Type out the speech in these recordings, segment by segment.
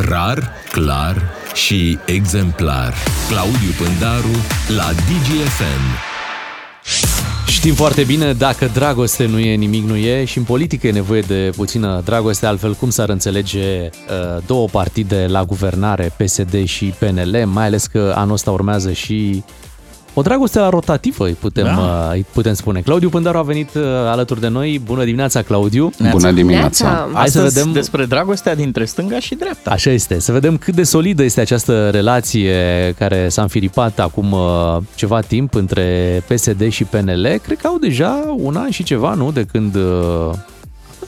Rar, clar și exemplar. Claudiu Pândaru la DGFM. Știm foarte bine, dacă dragoste nu e, nimic nu e și în politică e nevoie de puțină dragoste, altfel cum s-ar înțelege uh, două partide la guvernare, PSD și PNL, mai ales că anul ăsta urmează și o dragoste la rotativă, îi putem, da. îi putem spune. Claudiu Pândaru a venit uh, alături de noi. Bună dimineața, Claudiu! Bună dimineața! Hai să vedem despre dragostea dintre stânga și dreapta. Așa este. Să vedem cât de solidă este această relație care s-a înfiripat acum uh, ceva timp între PSD și PNL. Cred că au deja un an și ceva, nu? De când uh,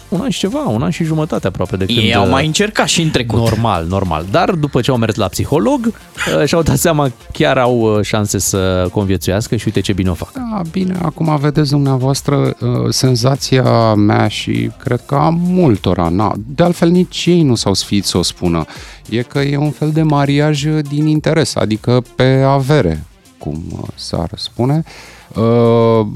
un an și ceva, un an și jumătate aproape de când... Ei au mai încercat și în trecut. Normal, normal. Dar după ce au mers la psiholog, uh, și-au dat seama chiar au uh, șanse să conviețuiască și uite ce bine o fac. Da, bine, acum vedeți dumneavoastră uh, senzația mea și cred că a multora, na, de altfel nici ei nu s-au sfiit să o spună, e că e un fel de mariaj din interes, adică pe avere, cum s-ar spune. Uh, Uh,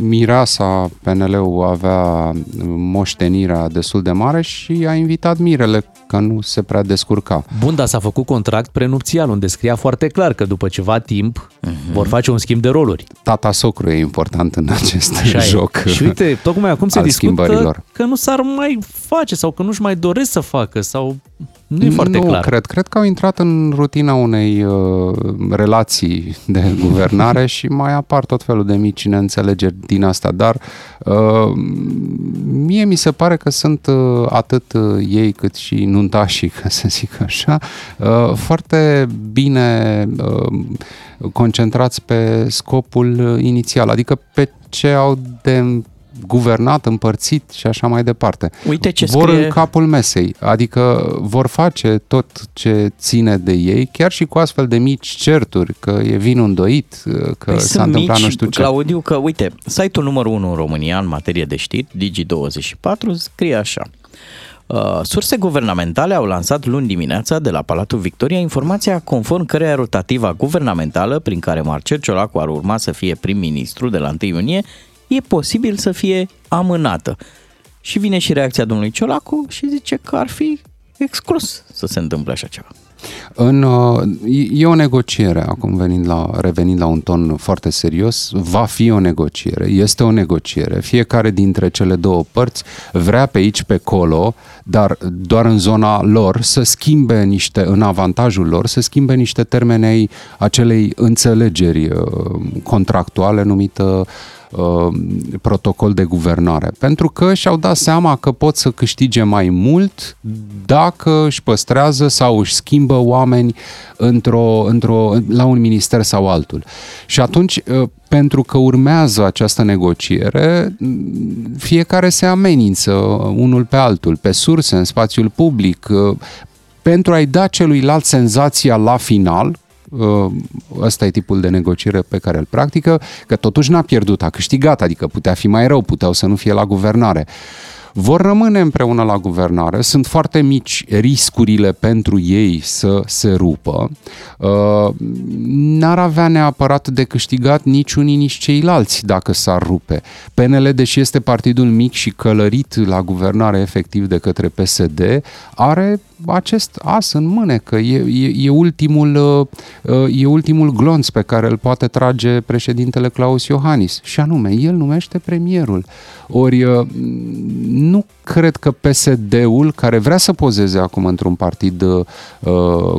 Mireasa PNL-ul avea moștenirea destul de mare și a invitat Mirele, că nu se prea descurca. Bun, dar s-a făcut contract prenupțial, unde scria foarte clar că după ceva timp uh-huh. vor face un schimb de roluri. Tata socru e important în acest Așa joc. E. Și uite, tocmai acum se discută că nu s-ar mai face sau că nu-și mai doresc să facă sau nu e foarte nu clar. cred. Cred că au intrat în rutina unei uh, relații de guvernare și mai apar tot felul de mici neînțelegeri din asta, dar uh, mie mi se pare că sunt uh, atât uh, ei cât și nuntașii, ca să zic așa, uh, foarte bine uh, concentrați pe scopul inițial, adică pe ce au de guvernat, împărțit și așa mai departe. Uite ce vor scrie... în capul mesei, adică vor face tot ce ține de ei, chiar și cu astfel de mici certuri, că e vin îndoit, că păi s-a întâmplat mici, nu știu ce. Claudiu, că uite, site-ul numărul 1 în România în materie de știri, Digi24, scrie așa. Uh, surse guvernamentale au lansat luni dimineața de la Palatul Victoria informația conform căreia rotativa guvernamentală prin care Marcel Ciolacu ar urma să fie prim-ministru de la 1 iunie e posibil să fie amânată. Și vine și reacția domnului Ciolacu și zice că ar fi exclus să se întâmple așa ceva. În, uh, e o negociere, acum venind la, revenind la un ton foarte serios, va fi o negociere, este o negociere. Fiecare dintre cele două părți vrea pe aici, pe acolo, dar doar în zona lor să schimbe niște, în avantajul lor, să schimbe niște termenei acelei înțelegeri uh, contractuale numită Uh, protocol de guvernare. Pentru că și-au dat seama că pot să câștige mai mult dacă își păstrează sau își schimbă oameni într-o, într-o, la un minister sau altul. Și atunci, uh, pentru că urmează această negociere, fiecare se amenință unul pe altul, pe surse, în spațiul public, uh, pentru a-i da celuilalt senzația la final, Uh, ăsta e tipul de negociere pe care îl practică, că totuși n-a pierdut, a câștigat, adică putea fi mai rău, puteau să nu fie la guvernare vor rămâne împreună la guvernare, sunt foarte mici riscurile pentru ei să se rupă, uh, n-ar avea neapărat de câștigat nici unii, nici ceilalți dacă s-ar rupe. PNL, deși este partidul mic și călărit la guvernare efectiv de către PSD, are acest as în mânecă, e, e, e, ultimul, uh, e ultimul glonț pe care îl poate trage președintele Claus Iohannis și anume, el numește premierul. Ori uh, nu cred că PSD-ul, care vrea să pozeze acum într-un partid uh,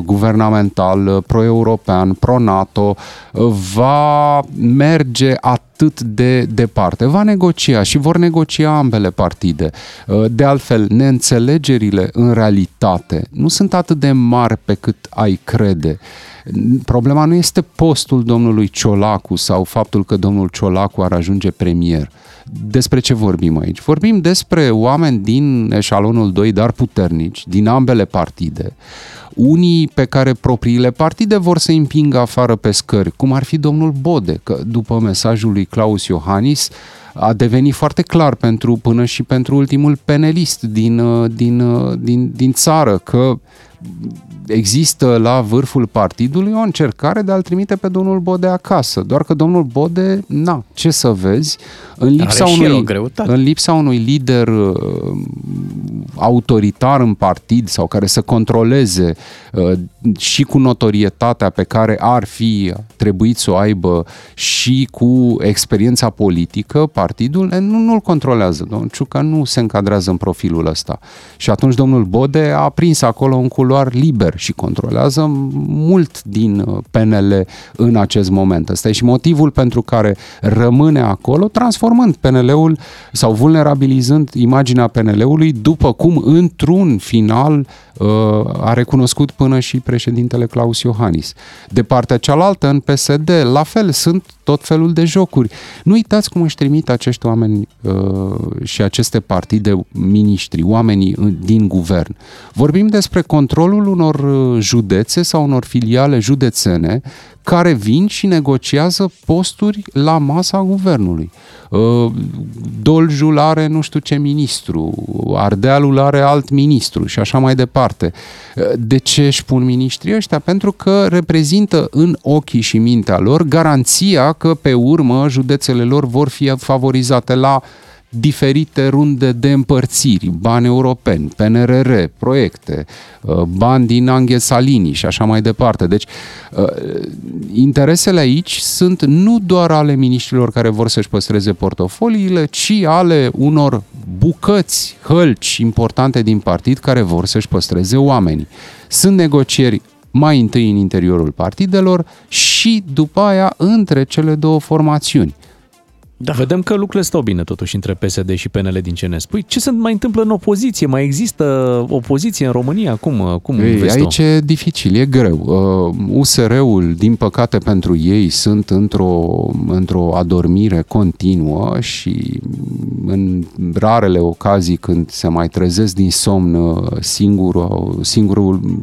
guvernamental, uh, pro-european, pro-NATO, uh, va merge atât de departe. Va negocia și vor negocia ambele partide. Uh, de altfel, neînțelegerile în realitate nu sunt atât de mari pe cât ai crede. Problema nu este postul domnului Ciolacu sau faptul că domnul Ciolacu ar ajunge premier despre ce vorbim aici? Vorbim despre oameni din eșalonul 2, dar puternici, din ambele partide. Unii pe care propriile partide vor să împingă afară pe scări, cum ar fi domnul Bode, că după mesajul lui Claus Iohannis a devenit foarte clar pentru, până și pentru ultimul penelist din, din, din, din țară că există la vârful partidului o încercare de a-l trimite pe domnul Bode acasă. Doar că domnul Bode, na, ce să vezi, în lipsa, unui, în lipsa unui lider uh, autoritar în partid sau care să controleze uh, și cu notorietatea pe care ar fi trebuit să o aibă și cu experiența politică, partidul nu, nu-l controlează. Domnul Ciucă nu se încadrează în profilul ăsta. Și atunci domnul Bode a prins acolo un culoar liber și controlează mult din uh, PNL în acest moment. Ăsta e și motivul pentru care rămâne acolo, transformând PNL-ul sau vulnerabilizând imaginea PNL-ului, după cum într-un final uh, a recunoscut până și președintele Claus Iohannis. De partea cealaltă, în PSD, la fel, sunt tot felul de jocuri. Nu uitați cum își trimit acești oameni uh, și aceste partide miniștri, oamenii din guvern. Vorbim despre controlul unor uh, județe sau unor filiale județene care vin și negociază posturi la masa guvernului. Uh, Doljul are nu știu ce ministru, Ardealul are alt ministru și așa mai departe. Uh, de ce își pun ministrii ăștia? Pentru că reprezintă în ochii și mintea lor garanția că pe urmă județele lor vor fi favorizate la diferite runde de împărțiri, bani europeni, PNRR, proiecte, uh, bani din Anghe Salini și așa mai departe. Deci, uh, interesele aici sunt nu doar ale miniștrilor care vor să-și păstreze portofoliile, ci ale unor bucăți, hălci importante din partid care vor să-și păstreze oamenii. Sunt negocieri mai întâi în interiorul partidelor și după aia între cele două formațiuni. Da. Vedem că lucrurile stau bine totuși între PSD și PNL din ce ne spui. Ce se mai întâmplă în opoziție? Mai există opoziție în România? Cum, cum Ei, vezi Aici e dificil, e greu. USR-ul, din păcate pentru ei, sunt într-o, într-o adormire continuă și în rarele ocazii când se mai trezesc din somn, singurul, singurul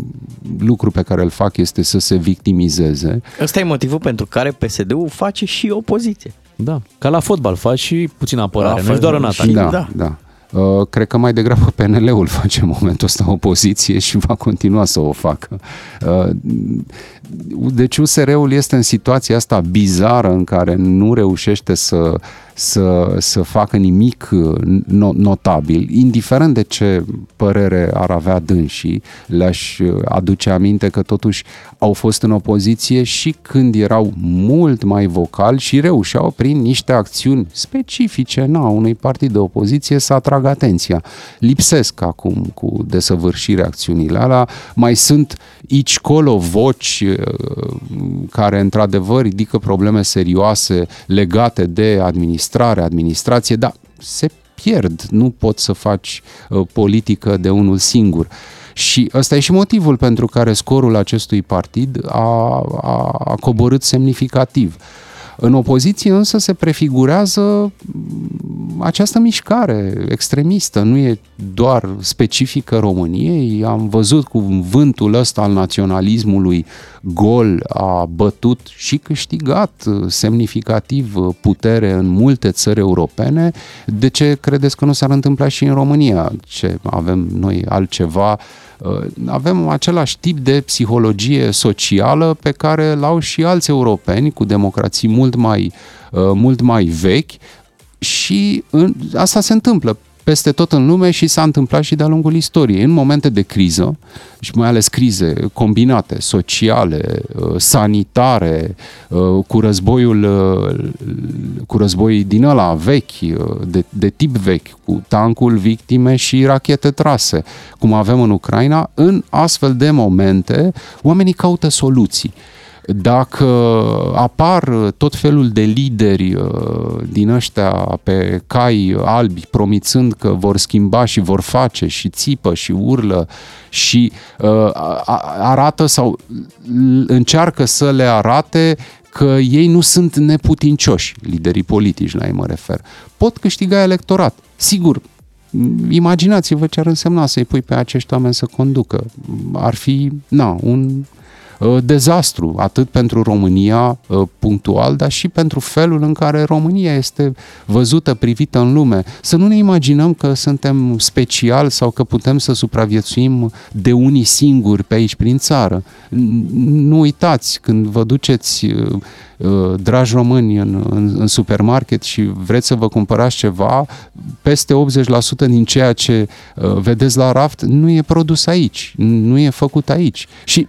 lucru pe care îl fac este să se victimizeze. Ăsta e motivul pentru care PSD-ul face și opoziție. Da, ca la fotbal faci și puțin apărare, nu doar în atac. Da, da. da. Uh, cred că mai degrabă PNL-ul face în momentul ăsta opoziție și va continua să o facă. Uh, deci USR-ul este în situația asta bizară în care nu reușește să să, să facă nimic uh, notabil, indiferent de ce părere ar avea dânsii, le-aș uh, aduce aminte că totuși au fost în opoziție și când erau mult mai vocali și reușeau prin niște acțiuni specifice na, unui partid de opoziție să atragă atenția. Lipsesc acum cu desăvârșire acțiunile alea, mai sunt aici colo voci uh, care într-adevăr ridică probleme serioase legate de administrație administrare, administrație, dar se pierd, nu poți să faci uh, politică de unul singur. Și ăsta e și motivul pentru care scorul acestui partid a, a, a coborât semnificativ. În opoziție însă se prefigurează această mișcare extremistă, nu e doar specifică României. Am văzut cum vântul ăsta al naționalismului gol a bătut și câștigat semnificativ putere în multe țări europene. De ce credeți că nu s-ar întâmpla și în România? Ce avem noi altceva Uh, avem același tip de psihologie socială pe care l-au și alți europeni cu democrații mult mai, uh, mult mai vechi și asta se întâmplă peste tot în lume și s-a întâmplat și de-a lungul istoriei. În momente de criză, și mai ales crize combinate, sociale, uh, sanitare, uh, cu războiul, uh, cu război din ăla vechi, de, de tip vechi, cu tancul, victime și rachete trase, cum avem în Ucraina, în astfel de momente, oamenii caută soluții dacă apar tot felul de lideri uh, din ăștia pe cai albi promițând că vor schimba și vor face și țipă și urlă și uh, arată sau încearcă să le arate că ei nu sunt neputincioși, liderii politici la ei mă refer. Pot câștiga electorat. Sigur, imaginați-vă ce ar însemna să-i pui pe acești oameni să conducă. Ar fi, na, un uh, dezastru, atât pentru România uh, punctual, dar și pentru felul în care România este văzută, privită în lume. Să nu ne imaginăm că suntem special sau că putem să supraviețuim de unii singuri pe aici prin țară. Nu uitați, când vă duceți dragi români în, în, în supermarket și vreți să vă cumpărați ceva, peste 80% din ceea ce vedeți la raft nu e produs aici, nu e făcut aici. Și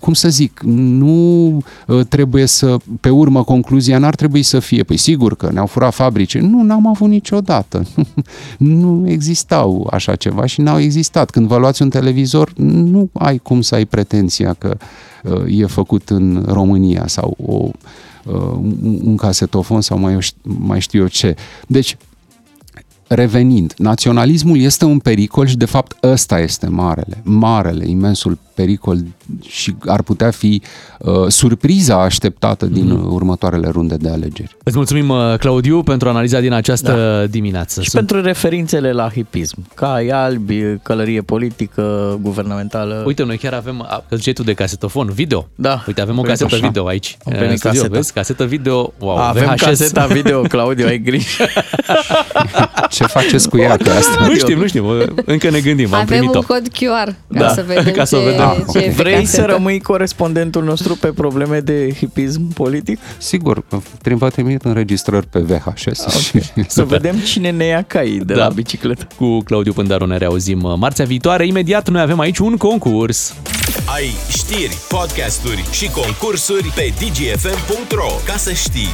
cum să zic, nu uh, trebuie să, pe urmă, concluzia n-ar trebui să fie, păi sigur că ne-au furat fabrice. Nu, n-am avut niciodată. nu existau așa ceva și n-au existat. Când vă luați un televizor, nu ai cum să ai pretenția că uh, e făcut în România sau o, uh, un casetofon sau mai, mai știu eu ce. Deci, revenind, naționalismul este un pericol și de fapt ăsta este marele, marele, imensul pericol și ar putea fi uh, surpriza așteptată din mm-hmm. următoarele runde de alegeri. Îți mulțumim, uh, Claudiu, pentru analiza din această da. dimineață. Și Sunt... pentru referințele la hipism, cai albi, călărie politică, guvernamentală. Uite, noi chiar avem, că ziceai tu de casetofon, video. Da. Uite, avem o casetă așa. video aici. Am studio, casetă. Vezi? Casetă video, wow, Avem VHS. caseta video, Claudiu, ai grijă. Ce faceți cu ea? Că asta... Nu știm, nu știm, încă ne gândim, am Avem primit-o. un cod QR ca da. să vedem ca să ce, vedem. ce Vrei să rămâi corespondentul nostru pe probleme de hipism politic? Sigur, trebuie trimit înregistrări pe VHS. Okay. Și... Să vedem cine ne ia cai de da. la bicicletă. Cu Claudiu Pândaru ne reauzim marțea viitoare. Imediat noi avem aici un concurs. Ai știri, podcasturi și concursuri pe dgfm.ro ca să știi.